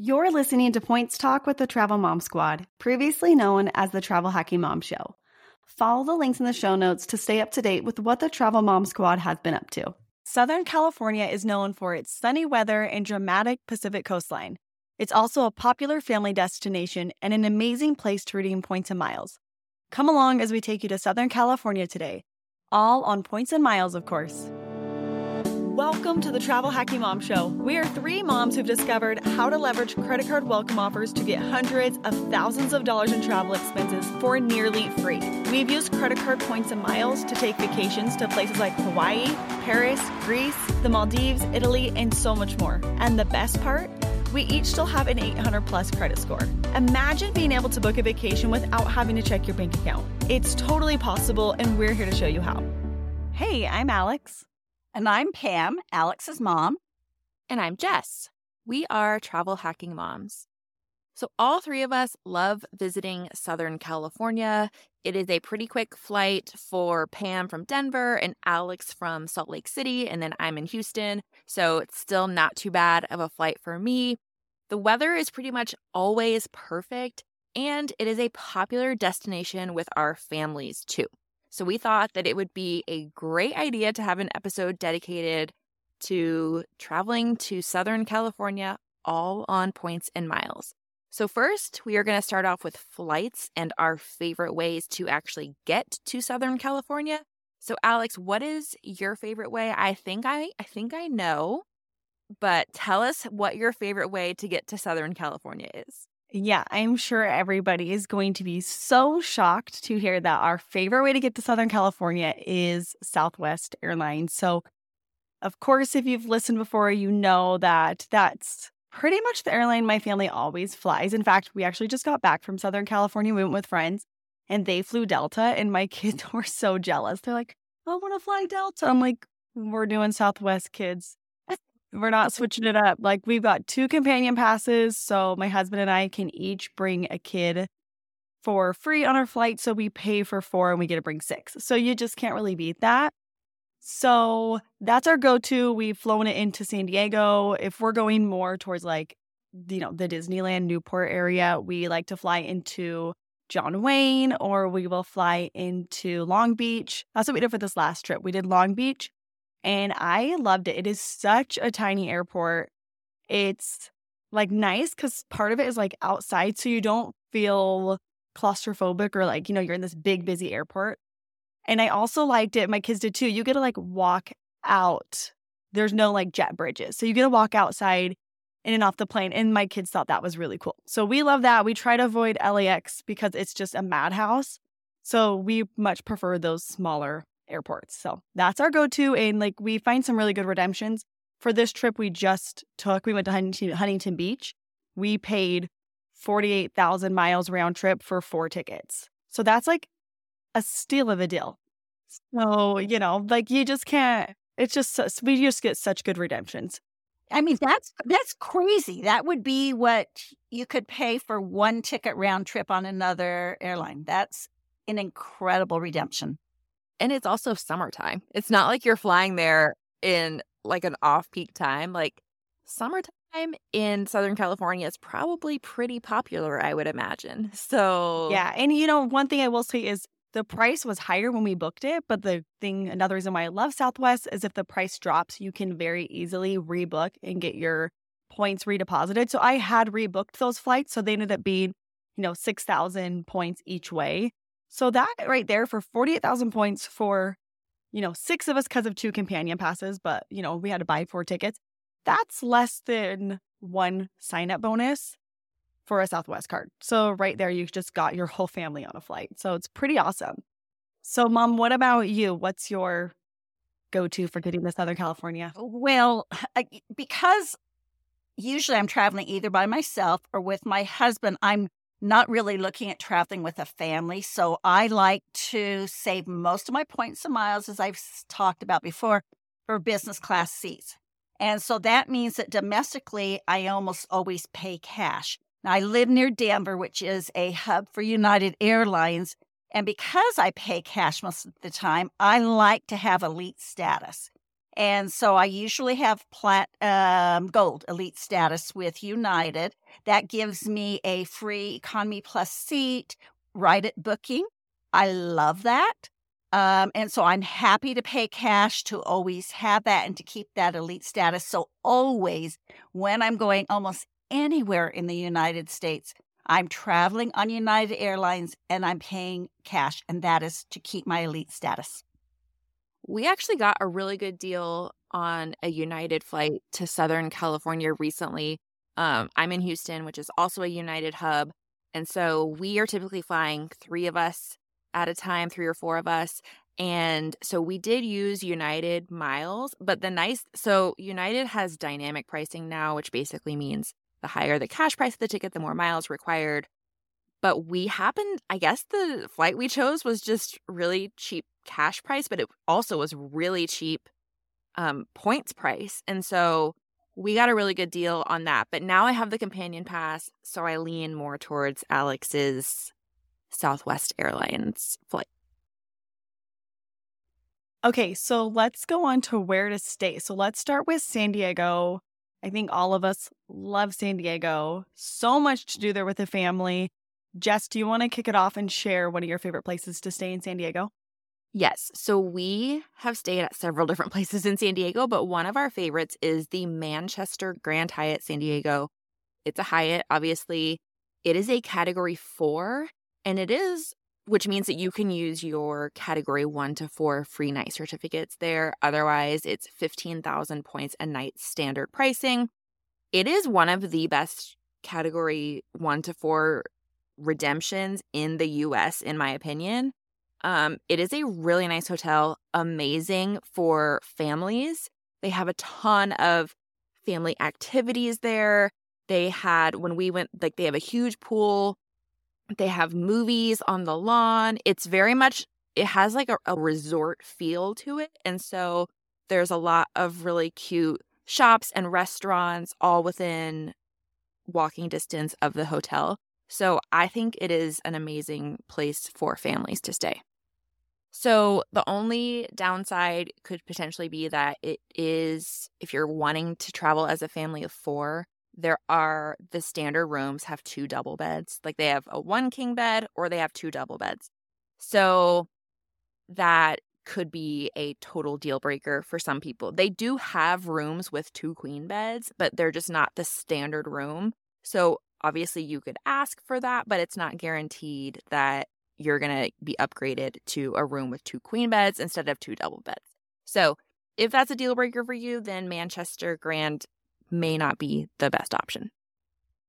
You're listening to Points Talk with the Travel Mom Squad, previously known as the Travel Hacking Mom Show. Follow the links in the show notes to stay up to date with what the Travel Mom Squad has been up to. Southern California is known for its sunny weather and dramatic Pacific coastline. It's also a popular family destination and an amazing place to redeem points and miles. Come along as we take you to Southern California today, all on points and miles, of course. Welcome to the Travel Hacking Mom Show. We are three moms who've discovered how to leverage credit card welcome offers to get hundreds of thousands of dollars in travel expenses for nearly free. We've used credit card points and miles to take vacations to places like Hawaii, Paris, Greece, the Maldives, Italy, and so much more. And the best part? We each still have an 800 plus credit score. Imagine being able to book a vacation without having to check your bank account. It's totally possible, and we're here to show you how. Hey, I'm Alex. And I'm Pam, Alex's mom. And I'm Jess. We are travel hacking moms. So, all three of us love visiting Southern California. It is a pretty quick flight for Pam from Denver and Alex from Salt Lake City. And then I'm in Houston. So, it's still not too bad of a flight for me. The weather is pretty much always perfect. And it is a popular destination with our families too. So we thought that it would be a great idea to have an episode dedicated to traveling to Southern California, all on points and miles. So, first, we are going to start off with flights and our favorite ways to actually get to Southern California. So, Alex, what is your favorite way? I think I I think I know, but tell us what your favorite way to get to Southern California is. Yeah, I'm sure everybody is going to be so shocked to hear that our favorite way to get to Southern California is Southwest Airlines. So, of course, if you've listened before, you know that that's pretty much the airline my family always flies. In fact, we actually just got back from Southern California. We went with friends and they flew Delta, and my kids were so jealous. They're like, I want to fly Delta. I'm like, we're doing Southwest, kids. We're not switching it up. Like we've got two companion passes, so my husband and I can each bring a kid for free on our flight. So we pay for four and we get to bring six. So you just can't really beat that. So that's our go-to. We've flown it into San Diego. If we're going more towards like, you know, the Disneyland Newport area, we like to fly into John Wayne or we will fly into Long Beach. That's what we did for this last trip. We did Long Beach and I loved it. It is such a tiny airport. It's like nice because part of it is like outside, so you don't feel claustrophobic or like, you know, you're in this big, busy airport. And I also liked it, my kids did too. You get to like walk out. There's no like jet bridges. So you get to walk outside in and off the plane. And my kids thought that was really cool. So we love that. We try to avoid LAX because it's just a madhouse. So we much prefer those smaller airports. So that's our go to. And like we find some really good redemptions. For this trip we just took, we went to Huntington, Huntington Beach. We paid 48,000 miles round trip for four tickets. So that's like a steal of a deal. So, you know, like you just can't, it's just, we just get such good redemptions. I mean, that's that's crazy. That would be what you could pay for one ticket round trip on another airline. That's an incredible redemption. And it's also summertime. It's not like you're flying there in like an off peak time. Like summertime in Southern California is probably pretty popular, I would imagine. So, yeah. And, you know, one thing I will say is the price was higher when we booked it. But the thing, another reason why I love Southwest is if the price drops, you can very easily rebook and get your points redeposited. So I had rebooked those flights. So they ended up being, you know, 6,000 points each way. So that right there for 48,000 points for, you know, six of us because of two companion passes, but, you know, we had to buy four tickets. That's less than one sign up bonus for a Southwest card. So right there, you just got your whole family on a flight. So it's pretty awesome. So, mom, what about you? What's your go to for getting to Southern California? Oh, well, because usually I'm traveling either by myself or with my husband, I'm not really looking at traveling with a family. So I like to save most of my points and miles, as I've talked about before, for business class seats. And so that means that domestically, I almost always pay cash. Now, I live near Denver, which is a hub for United Airlines. And because I pay cash most of the time, I like to have elite status. And so I usually have plat um, gold elite status with United. That gives me a free economy plus seat right at booking. I love that. Um, and so I'm happy to pay cash to always have that and to keep that elite status. So always when I'm going almost anywhere in the United States, I'm traveling on United Airlines and I'm paying cash, and that is to keep my elite status. We actually got a really good deal on a United flight to Southern California recently. Um, I'm in Houston, which is also a United hub. And so we are typically flying three of us at a time, three or four of us. And so we did use United miles, but the nice, so United has dynamic pricing now, which basically means the higher the cash price of the ticket, the more miles required. But we happened, I guess the flight we chose was just really cheap cash price, but it also was really cheap um, points price. And so we got a really good deal on that. But now I have the companion pass, so I lean more towards Alex's Southwest Airlines flight. Okay, so let's go on to where to stay. So let's start with San Diego. I think all of us love San Diego. So much to do there with the family. Jess, do you want to kick it off and share one of your favorite places to stay in San Diego? Yes. So we have stayed at several different places in San Diego, but one of our favorites is the Manchester Grand Hyatt San Diego. It's a Hyatt, obviously. It is a category four, and it is, which means that you can use your category one to four free night certificates there. Otherwise, it's 15,000 points a night standard pricing. It is one of the best category one to four redemptions in the US, in my opinion. Um, it is a really nice hotel, amazing for families. They have a ton of family activities there. They had, when we went, like, they have a huge pool. They have movies on the lawn. It's very much, it has like a, a resort feel to it. And so there's a lot of really cute shops and restaurants all within walking distance of the hotel. So I think it is an amazing place for families to stay. So the only downside could potentially be that it is, if you're wanting to travel as a family of four, there are the standard rooms have two double beds. Like they have a one king bed or they have two double beds. So that could be a total deal breaker for some people. They do have rooms with two queen beds, but they're just not the standard room. So obviously you could ask for that, but it's not guaranteed that you're going to be upgraded to a room with two queen beds instead of two double beds. So if that's a deal breaker for you, then Manchester Grand may not be the best option.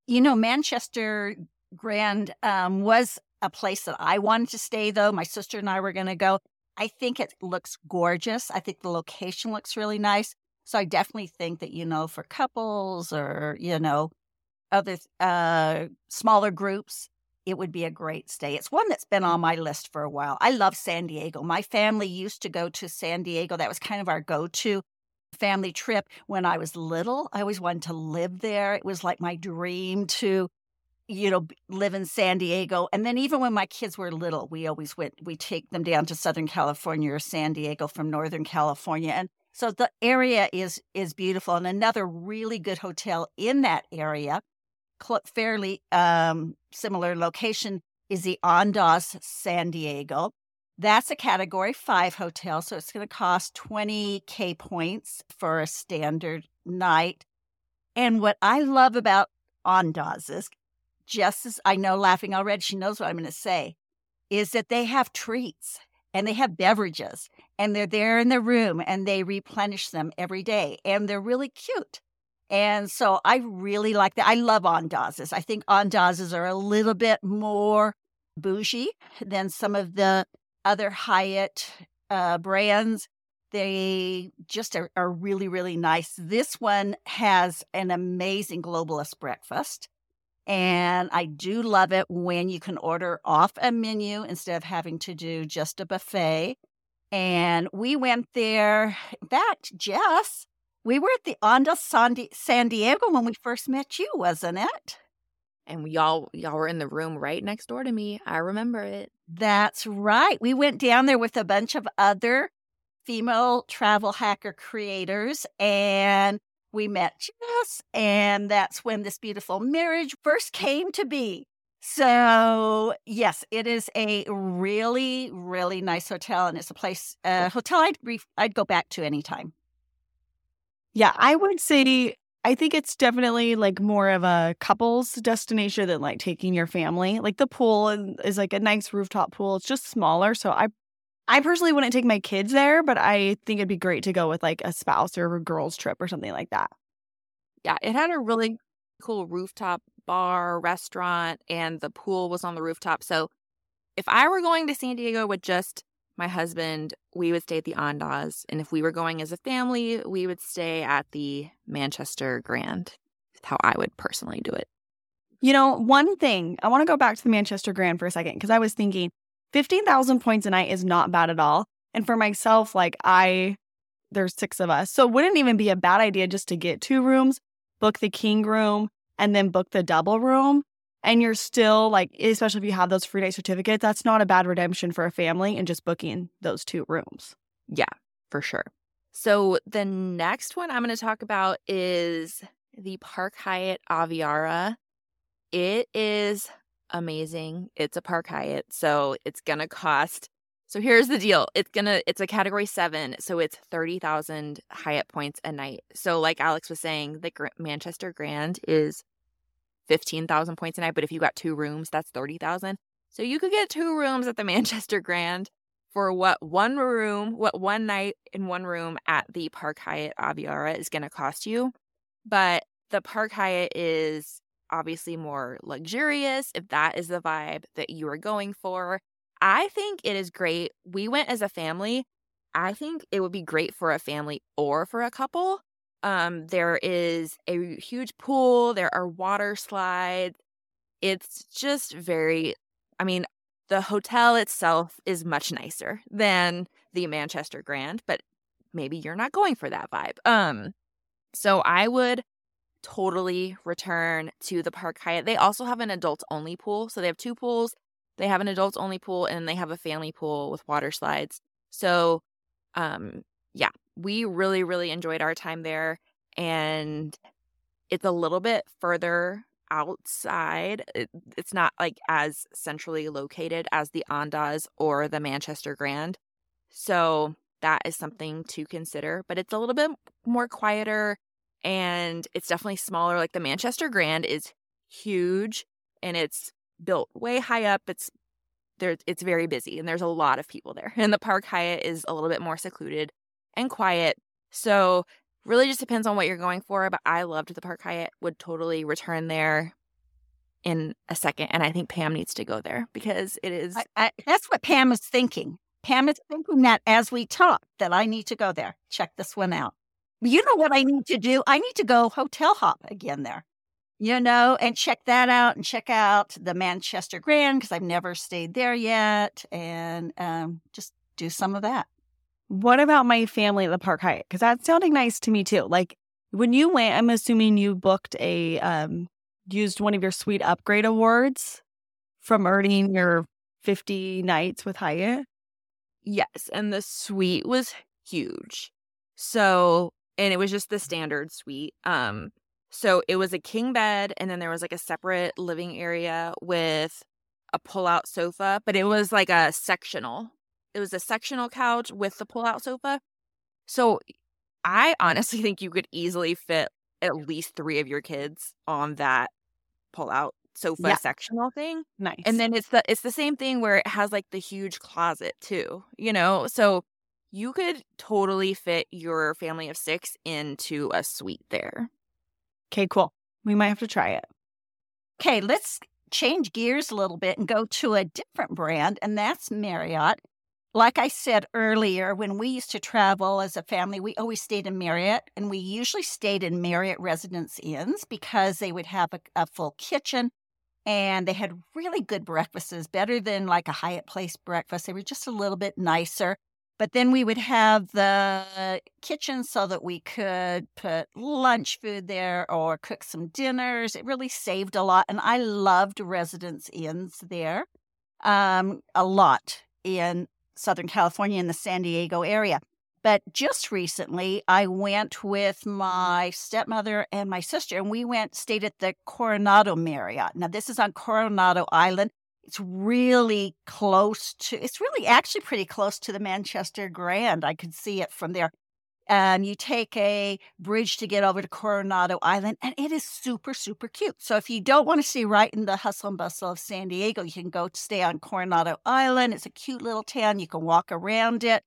You know, Manchester Grand um, was a place that I wanted to stay, though. My sister and I were going to go. I think it looks gorgeous. I think the location looks really nice. So I definitely think that, you know, for couples or, you know, other uh, smaller groups, it would be a great stay. It's one that's been on mm. my list for a while. I love San Diego. My family used to go to San Diego. That was kind of our go to family trip when I was little. I always wanted to live there. It was like my dream to you know, live in San Diego. And then even when my kids were little, we always went, we take them down to Southern California or San Diego from Northern California. And so the area is is beautiful. And another really good hotel in that area, fairly um, similar location, is the Andaz San Diego. That's a category five hotel. So it's going to cost 20K points for a standard night. And what I love about Andaz is just as I know, laughing already, she knows what I'm going to say, is that they have treats and they have beverages and they're there in the room and they replenish them every day and they're really cute. And so I really like that. I love Andazes. I think Andazes are a little bit more bougie than some of the other Hyatt uh, brands. They just are, are really, really nice. This one has an amazing globalist breakfast. And I do love it when you can order off a menu instead of having to do just a buffet. And we went there. In fact, Jess, we were at the Andaz San Diego when we first met you, wasn't it? And y'all y'all were in the room right next door to me. I remember it. That's right. We went down there with a bunch of other female travel hacker creators, and we met Jess, and that's when this beautiful marriage first came to be. So yes, it is a really, really nice hotel, and it's a place, a uh, hotel I'd re- I'd go back to anytime. Yeah, I would say I think it's definitely like more of a couples destination than like taking your family. Like the pool is like a nice rooftop pool. It's just smaller, so I I personally wouldn't take my kids there, but I think it'd be great to go with like a spouse or a girls trip or something like that. Yeah, it had a really cool rooftop bar, restaurant, and the pool was on the rooftop. So if I were going to San Diego with just my husband, we would stay at the Andaz. And if we were going as a family, we would stay at the Manchester Grand. That's how I would personally do it. You know, one thing, I want to go back to the Manchester Grand for a second because I was thinking 15,000 points a night is not bad at all. And for myself, like I, there's six of us. So it wouldn't even be a bad idea just to get two rooms, book the king room, and then book the double room. And you're still like, especially if you have those free night certificates, that's not a bad redemption for a family and just booking those two rooms. Yeah, for sure. So the next one I'm going to talk about is the Park Hyatt Aviara. It is amazing. It's a Park Hyatt, so it's going to cost so here's the deal. It's gonna it's a category seven, so it's thirty thousand Hyatt points a night. So like Alex was saying, the Manchester Grand is fifteen thousand points a night, but if you got two rooms, that's thirty thousand. So you could get two rooms at the Manchester Grand for what one room, what one night in one room at the Park Hyatt Aviara is going to cost you. But the Park Hyatt is obviously more luxurious if that is the vibe that you are going for. I think it is great. We went as a family. I think it would be great for a family or for a couple. Um, there is a huge pool, there are water slides. It's just very, I mean, the hotel itself is much nicer than the Manchester Grand, but maybe you're not going for that vibe. Um, so I would totally return to the Park Hyatt. They also have an adults only pool. So they have two pools. They have an adults only pool and they have a family pool with water slides. So, um, yeah, we really, really enjoyed our time there. And it's a little bit further outside. It, it's not like as centrally located as the Andaz or the Manchester Grand. So that is something to consider, but it's a little bit more quieter and it's definitely smaller. Like the Manchester Grand is huge and it's built way high up. It's there it's very busy and there's a lot of people there. And the Park Hyatt is a little bit more secluded and quiet. So really just depends on what you're going for, but I loved the Park Hyatt. Would totally return there in a second and I think Pam needs to go there because it is I, I, That's what Pam is thinking. Pam is thinking that as we talk that I need to go there. Check this one out. You know what I need to do? I need to go hotel hop again there you know, and check that out and check out the Manchester Grand because I've never stayed there yet and um, just do some of that. What about my family at the Park Hyatt? Because that's sounding nice to me too. Like when you went, I'm assuming you booked a, um, used one of your suite upgrade awards from earning your 50 nights with Hyatt. Yes. And the suite was huge. So, and it was just the standard suite. Um, so it was a king bed, and then there was like a separate living area with a pull out sofa, but it was like a sectional. It was a sectional couch with the pull out sofa. So I honestly think you could easily fit at least three of your kids on that pull out sofa yeah. sectional thing. Nice. And then it's the it's the same thing where it has like the huge closet too, you know? So you could totally fit your family of 6 into a suite there. Okay, cool. We might have to try it. Okay, let's change gears a little bit and go to a different brand, and that's Marriott. Like I said earlier, when we used to travel as a family, we always stayed in Marriott, and we usually stayed in Marriott Residence Inns because they would have a, a full kitchen and they had really good breakfasts, better than like a Hyatt Place breakfast. They were just a little bit nicer. But then we would have the kitchen so that we could put lunch food there or cook some dinners. It really saved a lot. And I loved residence inns there um, a lot in Southern California in the San Diego area. But just recently, I went with my stepmother and my sister, and we went, stayed at the Coronado Marriott. Now, this is on Coronado Island. It's really close to, it's really actually pretty close to the Manchester Grand. I could see it from there. And you take a bridge to get over to Coronado Island, and it is super, super cute. So, if you don't want to stay right in the hustle and bustle of San Diego, you can go stay on Coronado Island. It's a cute little town. You can walk around it.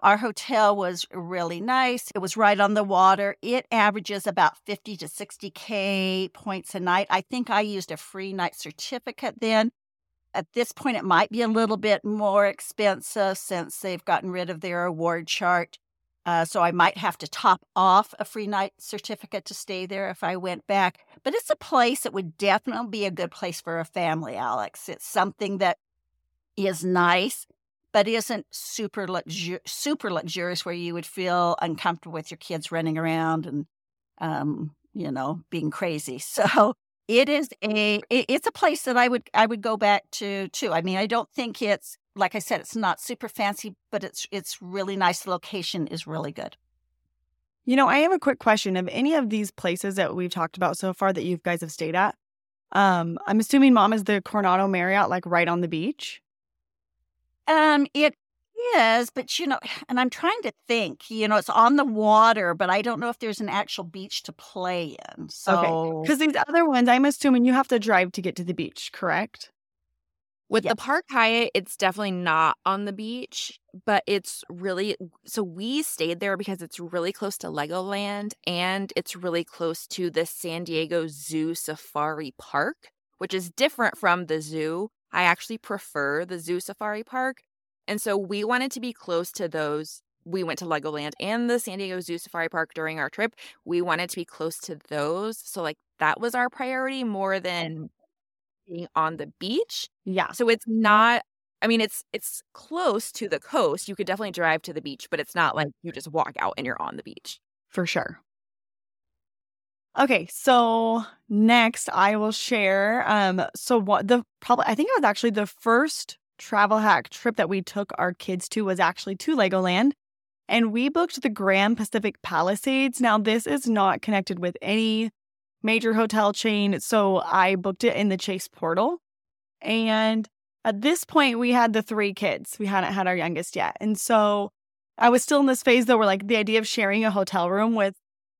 Our hotel was really nice. It was right on the water. It averages about 50 to 60K points a night. I think I used a free night certificate then. At this point, it might be a little bit more expensive since they've gotten rid of their award chart. Uh, so I might have to top off a free night certificate to stay there if I went back. But it's a place that would definitely be a good place for a family, Alex. It's something that is nice but isn't super super luxurious where you would feel uncomfortable with your kids running around and um, you know being crazy. So it is a it's a place that I would I would go back to too. I mean, I don't think it's like I said, it's not super fancy, but it's it's really nice. The location is really good. You know, I have a quick question. Of any of these places that we've talked about so far that you guys have stayed at, um, I'm assuming mom is the Coronado Marriott, like right on the beach. Um, it is, but you know, and I'm trying to think, you know, it's on the water, but I don't know if there's an actual beach to play in. So, okay. Because these other ones, I'm assuming you have to drive to get to the beach, correct? With the Park Hyatt, it's definitely not on the beach, but it's really so we stayed there because it's really close to Legoland and it's really close to the San Diego Zoo Safari Park, which is different from the zoo I actually prefer the Zoo Safari Park. And so we wanted to be close to those. We went to Legoland and the San Diego Zoo Safari Park during our trip. We wanted to be close to those. So, like, that was our priority more than being on the beach. Yeah. So it's not I mean it's it's close to the coast. You could definitely drive to the beach, but it's not like you just walk out and you're on the beach. For sure. Okay, so next I will share. Um, so what the probably I think it was actually the first travel hack trip that we took our kids to was actually to Legoland, and we booked the Grand Pacific Palisades. Now this is not connected with any major hotel chain, so I booked it in the Chase portal, and at this point we had the three kids. We hadn't had our youngest yet, and so I was still in this phase though, where like the idea of sharing a hotel room with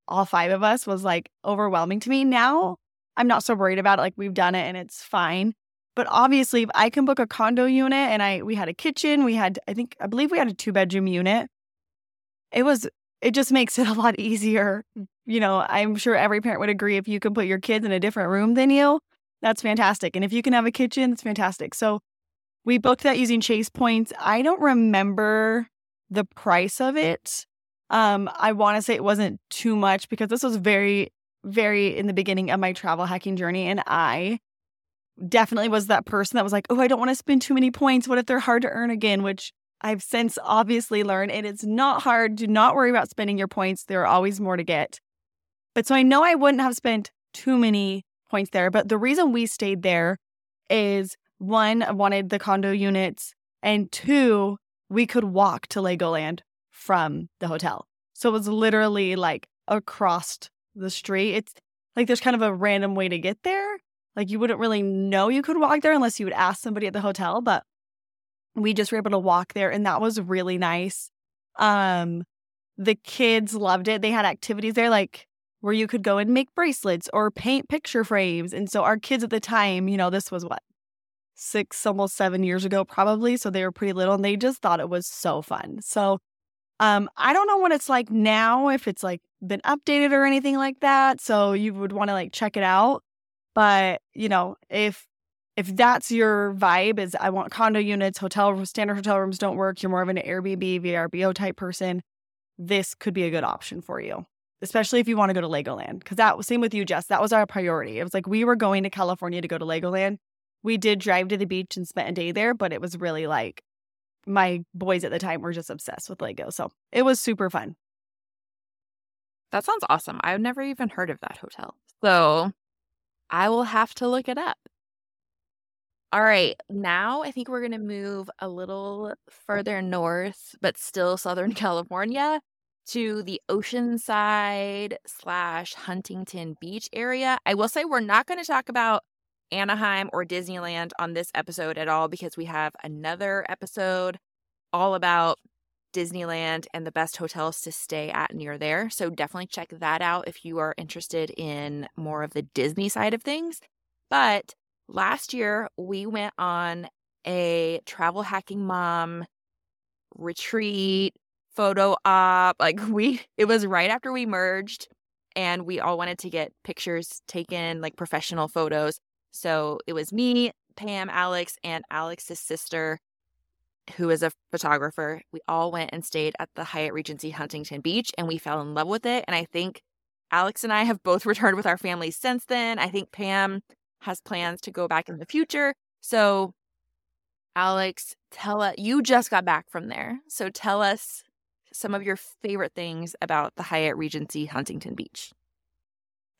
all five of us was like overwhelming to me. Now I'm not so worried about it. Like we've done it and it's fine. But obviously, if I can book a condo unit and I we had a kitchen, we had I think I believe we had a two bedroom unit. It was it just makes it a lot easier. You know, I'm sure every parent would agree if you can put your kids in a different room than you, that's fantastic. And if you can have a kitchen, that's fantastic. So we booked that using Chase Points. I don't remember the price of it. Um, I want to say it wasn't too much because this was very, very in the beginning of my travel hacking journey. And I definitely was that person that was like, oh, I don't want to spend too many points. What if they're hard to earn again? Which I've since obviously learned And it is not hard. Do not worry about spending your points. There are always more to get. But so I know I wouldn't have spent too many points there. But the reason we stayed there is one, I wanted the condo units, and two, we could walk to Legoland from the hotel. So it was literally like across the street. It's like there's kind of a random way to get there. Like you wouldn't really know you could walk there unless you would ask somebody at the hotel, but we just were able to walk there and that was really nice. Um the kids loved it. They had activities there like where you could go and make bracelets or paint picture frames. And so our kids at the time, you know, this was what six, almost seven years ago, probably. So they were pretty little and they just thought it was so fun. So um, I don't know what it's like now, if it's like been updated or anything like that. So you would want to like check it out. But you know, if if that's your vibe, is I want condo units, hotel standard hotel rooms don't work. You're more of an Airbnb, VRBO type person. This could be a good option for you, especially if you want to go to Legoland. Because that was same with you, Jess. That was our priority. It was like we were going to California to go to Legoland. We did drive to the beach and spent a day there, but it was really like my boys at the time were just obsessed with Lego. So it was super fun. That sounds awesome. I've never even heard of that hotel. So I will have to look it up. All right. Now I think we're going to move a little further north, but still Southern California to the Oceanside slash Huntington Beach area. I will say we're not going to talk about Anaheim or Disneyland on this episode at all because we have another episode all about Disneyland and the best hotels to stay at near there. So definitely check that out if you are interested in more of the Disney side of things. But last year we went on a travel hacking mom retreat photo op. Like we, it was right after we merged and we all wanted to get pictures taken, like professional photos. So it was me, Pam, Alex, and Alex's sister, who is a photographer. We all went and stayed at the Hyatt Regency Huntington Beach and we fell in love with it. And I think Alex and I have both returned with our families since then. I think Pam has plans to go back in the future. So, Alex, tell us, you just got back from there. So tell us some of your favorite things about the Hyatt Regency Huntington Beach.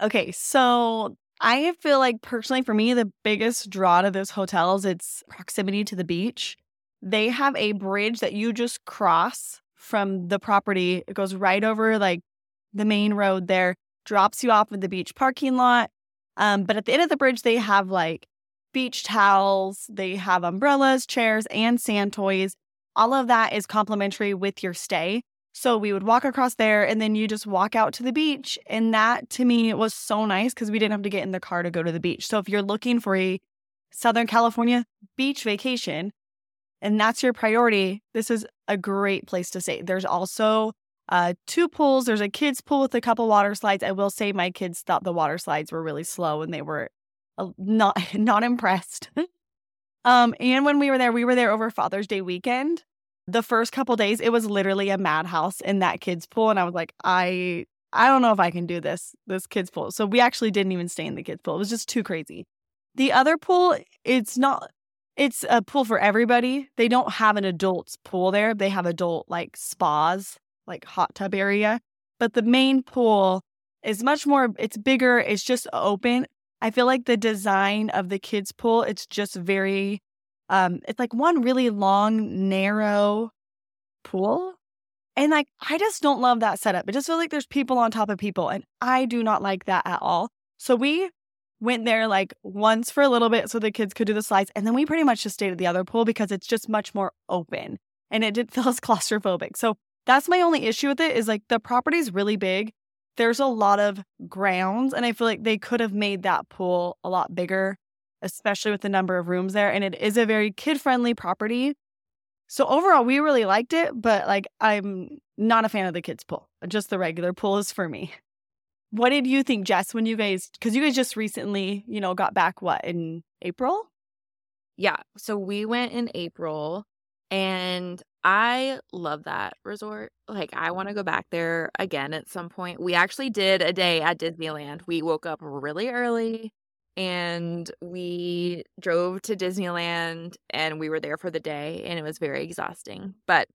Okay, so I feel like personally for me, the biggest draw to this hotel is its proximity to the beach. They have a bridge that you just cross from the property. It goes right over like the main road there, drops you off at the beach parking lot. Um, but at the end of the bridge, they have like beach towels, they have umbrellas, chairs, and sand toys. All of that is complimentary with your stay. So we would walk across there and then you just walk out to the beach. And that to me was so nice because we didn't have to get in the car to go to the beach. So if you're looking for a Southern California beach vacation and that's your priority, this is a great place to stay. There's also uh, two pools. There's a kids' pool with a couple water slides. I will say my kids thought the water slides were really slow and they were uh, not not impressed. um, and when we were there, we were there over Father's Day weekend. The first couple days it was literally a madhouse in that kids pool and i was like i i don't know if i can do this this kids pool. So we actually didn't even stay in the kids pool. It was just too crazy. The other pool it's not it's a pool for everybody. They don't have an adults pool there. They have adult like spas like hot tub area. But the main pool is much more it's bigger it's just open i feel like the design of the kids pool it's just very um, it's like one really long, narrow pool. And like, I just don't love that setup. It just feels like there's people on top of people. And I do not like that at all. So we went there like once for a little bit so the kids could do the slides. And then we pretty much just stayed at the other pool because it's just much more open and it didn't feel as claustrophobic. So that's my only issue with it is like the property is really big. There's a lot of grounds. And I feel like they could have made that pool a lot bigger especially with the number of rooms there. And it is a very kid friendly property. So overall, we really liked it, but like I'm not a fan of the kids' pool. Just the regular pool is for me. What did you think, Jess, when you guys, because you guys just recently, you know, got back what in April? Yeah. So we went in April and I love that resort. Like, I want to go back there again at some point. We actually did a day at Disneyland. We woke up really early and we drove to Disneyland and we were there for the day and it was very exhausting. But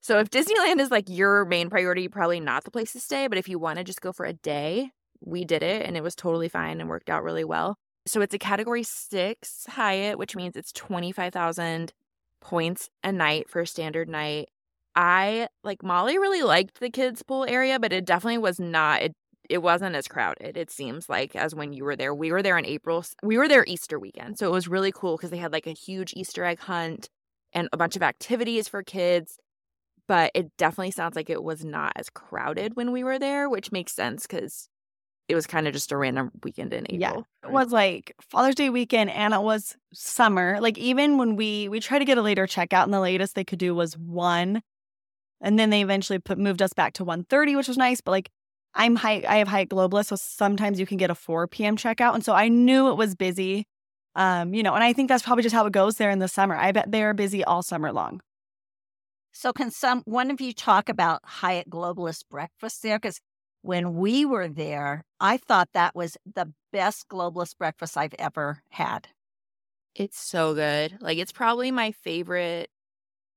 so if Disneyland is like your main priority, probably not the place to stay, but if you want to just go for a day, we did it and it was totally fine and worked out really well. So it's a category 6 Hyatt, which means it's 25,000 points a night for standard night. I like Molly really liked the kids pool area, but it definitely was not it it wasn't as crowded it seems like as when you were there we were there in april we were there easter weekend so it was really cool because they had like a huge easter egg hunt and a bunch of activities for kids but it definitely sounds like it was not as crowded when we were there which makes sense because it was kind of just a random weekend in april yeah it was like father's day weekend and it was summer like even when we we tried to get a later checkout and the latest they could do was one and then they eventually put moved us back to 1.30 which was nice but like I'm high, I have Hyatt Globalist, so sometimes you can get a 4 p.m. checkout. And so I knew it was busy. Um, you know, and I think that's probably just how it goes there in the summer. I bet they're busy all summer long. So can some one of you talk about Hyatt Globalist breakfast there? Because when we were there, I thought that was the best globalist breakfast I've ever had. It's so good. Like it's probably my favorite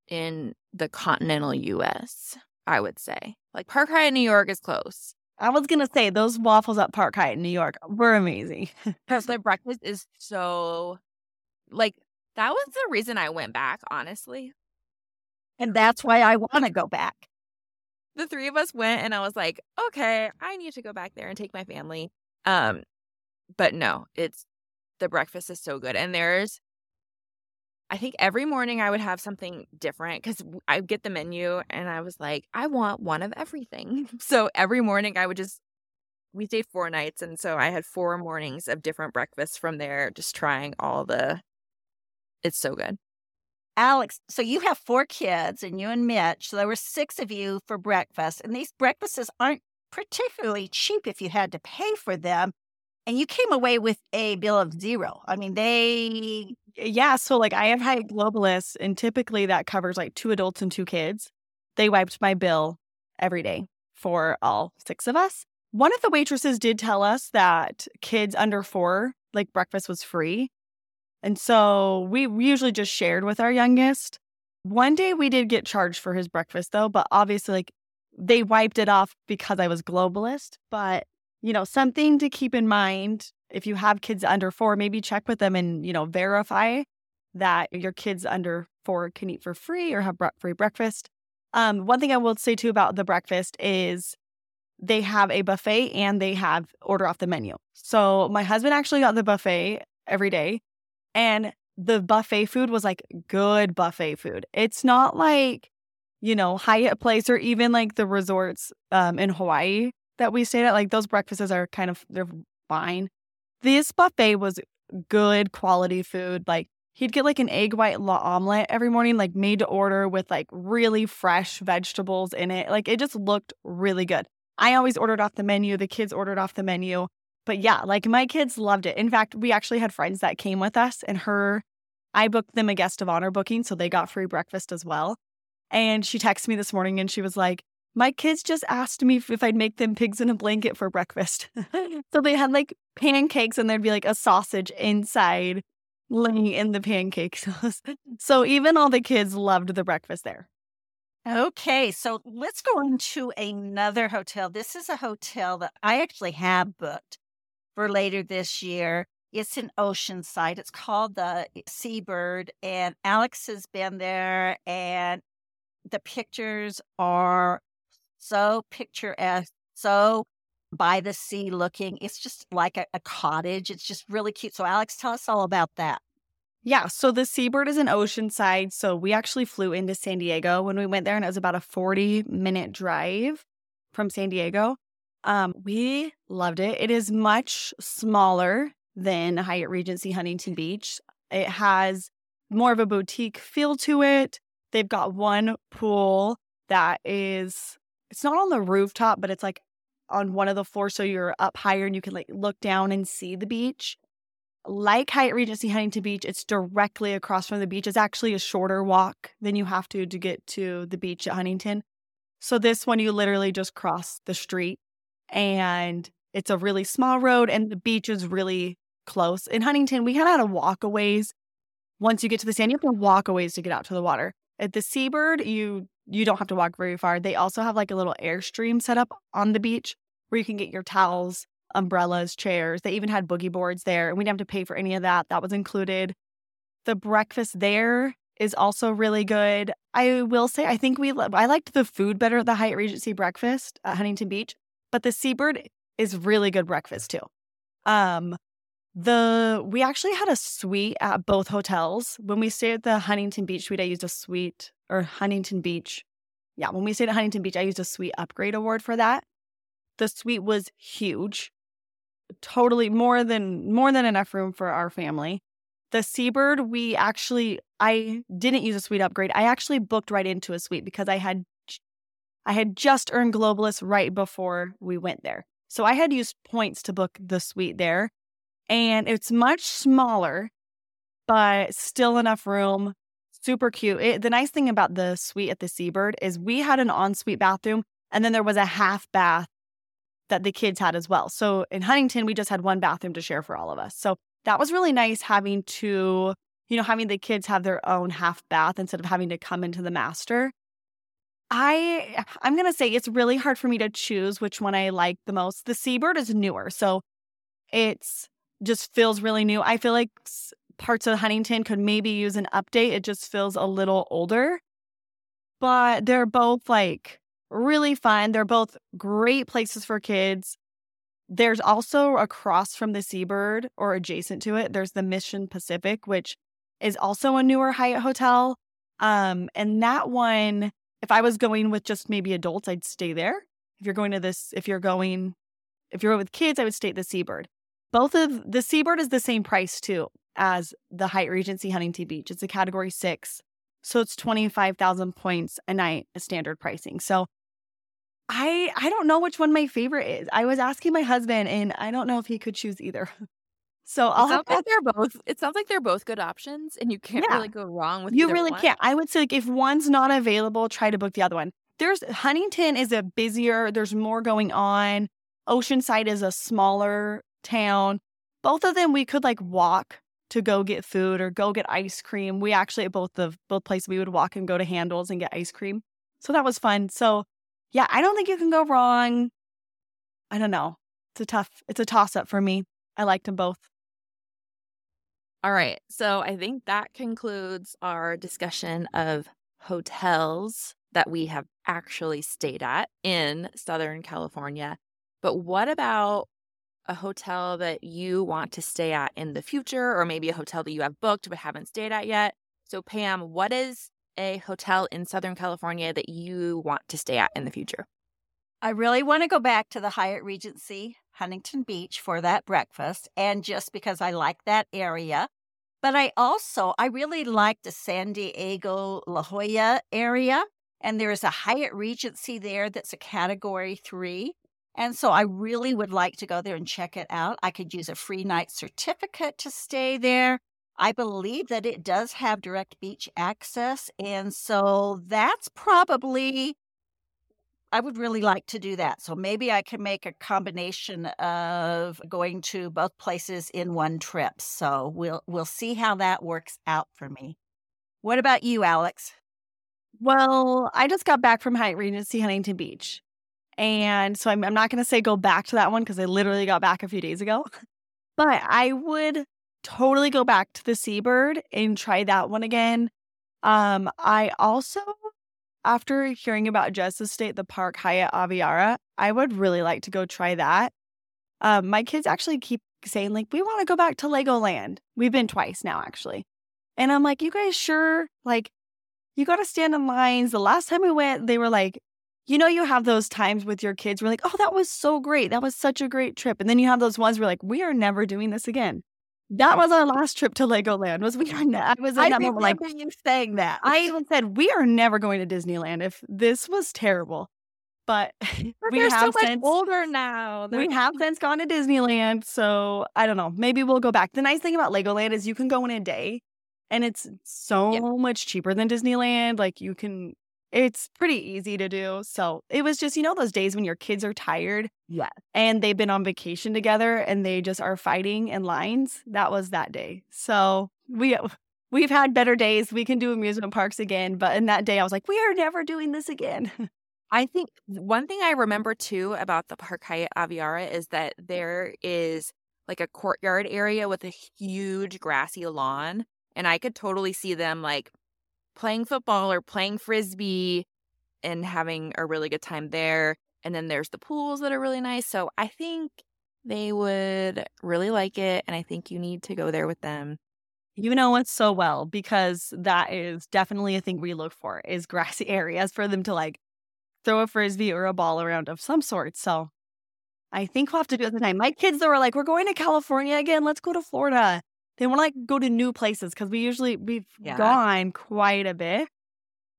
in the continental US, I would say. Like Park Hyatt New York is close. I was gonna say those waffles at Park Hyatt in New York were amazing. Because their breakfast is so like That was the reason I went back, honestly. And that's why I want to go back. The three of us went and I was like, okay, I need to go back there and take my family. Um, but no, it's the breakfast is so good. And there's I think every morning I would have something different because I get the menu and I was like, I want one of everything. So every morning I would just, we stayed four nights. And so I had four mornings of different breakfasts from there, just trying all the, it's so good. Alex, so you have four kids and you and Mitch. So there were six of you for breakfast. And these breakfasts aren't particularly cheap if you had to pay for them. And you came away with a bill of zero. I mean, they yeah. So, like, I have Hyatt Globalists, and typically that covers like two adults and two kids. They wiped my bill every day for all six of us. One of the waitresses did tell us that kids under four, like, breakfast was free. And so we, we usually just shared with our youngest. One day we did get charged for his breakfast, though, but obviously, like, they wiped it off because I was globalist. But, you know, something to keep in mind if you have kids under four, maybe check with them and, you know, verify that your kids under four can eat for free or have free breakfast. Um, one thing I will say too about the breakfast is they have a buffet and they have order off the menu. So my husband actually got the buffet every day and the buffet food was like good buffet food. It's not like, you know, Hyatt Place or even like the resorts um, in Hawaii that we stayed at. Like those breakfasts are kind of, they're fine. This buffet was good quality food. Like he'd get like an egg white omelet every morning, like made to order with like really fresh vegetables in it. Like it just looked really good. I always ordered off the menu. The kids ordered off the menu. But yeah, like my kids loved it. In fact, we actually had friends that came with us and her, I booked them a guest of honor booking. So they got free breakfast as well. And she texted me this morning and she was like, my kids just asked me if I'd make them pigs in a blanket for breakfast. so they had like pancakes and there'd be like a sausage inside laying in the pancakes. so even all the kids loved the breakfast there. Okay, so let's go on to another hotel. This is a hotel that I actually have booked for later this year. It's in Oceanside. It's called the eh, Seabird, and Alex has been there, and the pictures are so picturesque, so by the sea looking. It's just like a, a, cottage. It's just really cute. So, Alex, tell us all about that. Yeah. So, the Seabird is in Oceanside. So, we actually flew into San Diego when we went there, and it was about a 40 minute drive from San Diego. Um, we loved it. It is much smaller than Hyatt Regency Huntington Beach. It has more of a boutique feel to it. They've got one pool that is it's not on the rooftop, but it's like on one of the floors. So you're up higher and you can like look down and see the beach. Like Hyatt Regency Huntington Beach, it's directly across from the beach. It's actually a shorter walk than you have to to get to the beach at Huntington. So this one, you literally just cross the street and it's a really small road and the beach is really close. In Huntington, we kind of had a ways. Once you get to the sand, you have to walk a ways to get out to the water. At the Seabird, you you don't have to walk very far. They also have like a little airstream set up on the beach where you can get your towels, umbrellas, chairs. They even had boogie boards there, and we didn't have to pay for any of that. That was included. The breakfast there is also really good. I will say, I think we I liked the food better at the Hyatt Regency breakfast at Huntington Beach, but the Seabird is really good breakfast too. Um, the we actually had a suite at both hotels. When we stayed at the Huntington Beach suite, I used a suite or Huntington Beach. Yeah, when we stayed at Huntington Beach, I used a suite upgrade award for that. The suite was huge. Totally more than more than enough room for our family. The Seabird, we actually I didn't use a suite upgrade. I actually booked right into a suite because I had I had just earned Globalist right before we went there. So I had used points to book the suite there and it's much smaller, but still enough room. Super cute. It, the nice thing about the suite at the Seabird is we had an ensuite bathroom, and then there was a half bath that the kids had as well. So in Huntington, we just had one bathroom to share for all of us. So that was really nice having to, you know, having the kids have their own half bath instead of having to come into the master. I I'm going to say it's really hard for me to choose which one I like the most. The Seabird is newer. So it's just feels really new. I feel like parts of Huntington could maybe use an update. It just feels a little older. But they're both like really fun. They're both great places for kids. There's also across from the Seabird or adjacent to it, there's the Mission Pacific, which is also a newer Hyatt hotel. Um, and that one, if I was going with just maybe adults, I'd stay there. If you're going to this, if you're going, if you're with kids, I would stay at the Seabird. Both of the Seabird is the same price too as the Hyatt Regency Huntington Beach. It's a category six. So it's 25,000 points a night, a standard pricing. So I I don't know which one my favorite is. I was asking my husband and I don't know if he could choose either. So I'll have like they're both it sounds like they're both good options and you can't Yeah. really go wrong with you really one. can't. I would say like if one's not available, try to book the other one. There's Huntington is a busier, there's more going on. Oceanside is a smaller town. Both of them we could like walk to go get food or go get ice cream. We actually at both of both places we would walk and go to Handel's and get ice cream. So that was fun. So yeah, I don't think you can go wrong. I don't know. It's a tough, it's a toss up for me. I liked them both. All right. So I think that concludes our discussion of hotels that we have actually stayed at in Southern California. But what about a hotel that you want to stay at in the future, or maybe a hotel that you have booked but haven't stayed at yet? So, Pam, what is a hotel in Southern California that you want to stay at in the future? I really want to go back to the Hyatt Regency Huntington Beach for that breakfast and just because I like that area. But I also I really like the San Diego La Jolla area and there's a Hyatt Regency there that's a category 3. And so I really would like to go there and check it out. I could use a free night certificate to stay there. I believe that it does have direct beach access and so that's probably I would really like to do that. So maybe I can make a combination of going to both places in one trip. So we'll we'll see how that works out for me. What about you, Alex? Well, I just got back from Hyatt Regency Huntington Beach. And so I'm, I'm not going to say go back to that one because I literally got back a few days ago. But I would totally go back to the Seabird and try that one again. Um, I also, after hearing about Jess's State, the Park Hyatt Aviara, I would really like to go try that. Um, my kids actually keep saying, like, we want to go back to Legoland. We've been twice now, actually. And I'm like, you guys sure? Like, you got to stand in lines. The last time we went, they were like, you know, you have those times with your kids where like, oh, that was so great. That was such a great trip. And then you have those ones where like, we are never doing this again. That was our last trip to Legoland. Was we are ne- I was in I that moment like, you saying that. I even said we are never going to Disneyland if this was terrible. But we have so much since older now. They're we have since gone to Disneyland, so I don't know. Maybe we'll go back. The nice thing about Legoland is you can go in a day, and it's so Yeah. much cheaper than Disneyland. Like you can, it's pretty easy to do. So it was just you know those days when your kids are tired Yeah. and they've been on vacation together and they just are fighting in lines. That was that day. So we. Uh, we've had better days. We can do amusement parks again. But in that day, I was like, we are never doing this again. I think one thing I remember too about the Park Hyatt Aviara is that there is like a courtyard area with a huge grassy lawn. And I could totally see them like playing football or playing frisbee and having a really good time there. And then there's the pools that are really nice. So I think they would really like it. And I think you need to go there with them. You know it so well because that is definitely a thing we look for is grassy areas for them to like throw a frisbee or a ball around of some sort. So I think we'll have to do it tonight. My kids though are like, we're going to California again. Let's go to Florida. They want to like go to new places because we usually we've Yeah. gone quite a bit.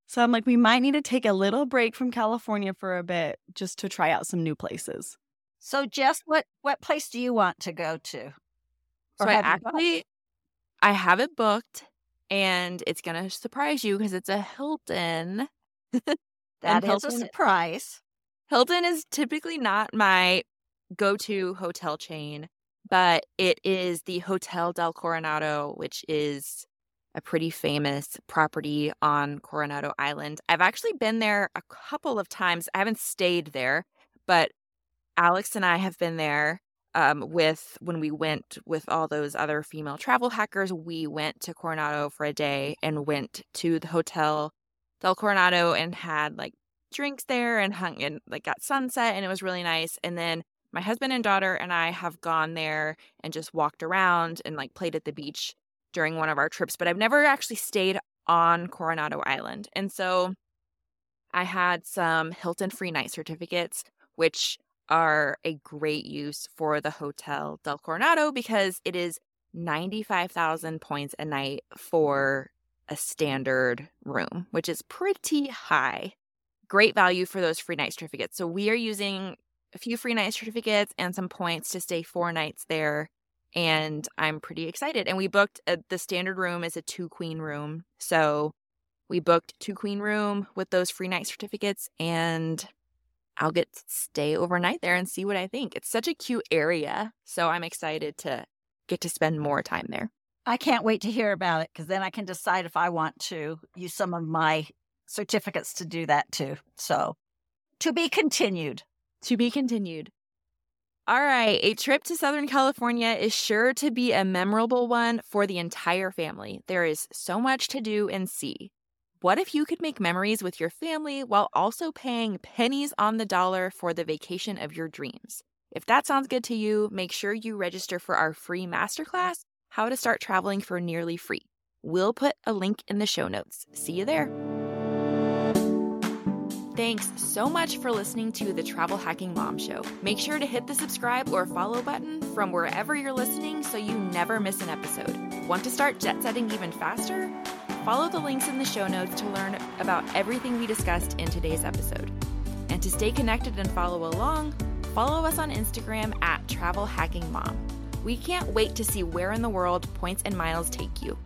So I'm like, we might need to take a little break from California for a bit just to try out some new places. so Jess, what what place do you want to go to? So I have you actually I have it booked and it's gonna surprise you because it's a Hilton. That is a surprise. Hilton is typically not my go-to hotel chain, but it is the Hotel del Coronado, which is a pretty famous property on Coronado Island. I've actually been there a couple of times. I haven't stayed there, but Alex and I have been there um, with when we went with all those other female travel hackers, we went to Coronado for a day and went to the hotel Del Coronado and had like drinks there and hung and like got sunset and it was really nice. And then my husband and daughter and I have gone there and just walked around and like played at the beach during one of our trips, but I've never actually stayed on Coronado Island. And so I had some Hilton free night certificates, which are a great use for the Hotel Del Coronado because it is 95,000 points a night for a standard room, which is pretty high. Great value for those free night certificates. So we are using a few free night certificates and some points to stay four nights there. And I'm pretty excited. And we booked a, the standard room is a two queen room. So we booked two queen room with those free night certificates and I'll get to stay overnight there and see what I think. It's such a cute area. So I'm excited to get to spend more time there. I can't wait to hear about it because then I can decide if I want to use some of my certificates to do that too. So to be continued. To be continued. All right, a trip to Southern California is sure to be a memorable one for the entire family. There is so much to do and see. What if you could make memories with your family while also paying pennies on the dollar for the vacation of your dreams? If that sounds good to you, make sure you register for our free masterclass, How to Start Traveling for Nearly Free. We'll put a link in the show notes. See you there. Thanks so much for listening to the Travel Hacking Mom Show. Make sure to hit the subscribe or follow button from wherever you're listening so you never miss an episode. Want to start jet setting even faster? Follow the links in the show notes to learn about everything we discussed in today's episode. And to stay connected and follow along, follow us on Instagram at Travel Hacking Mom. We can't wait to see where in the world points and miles take you.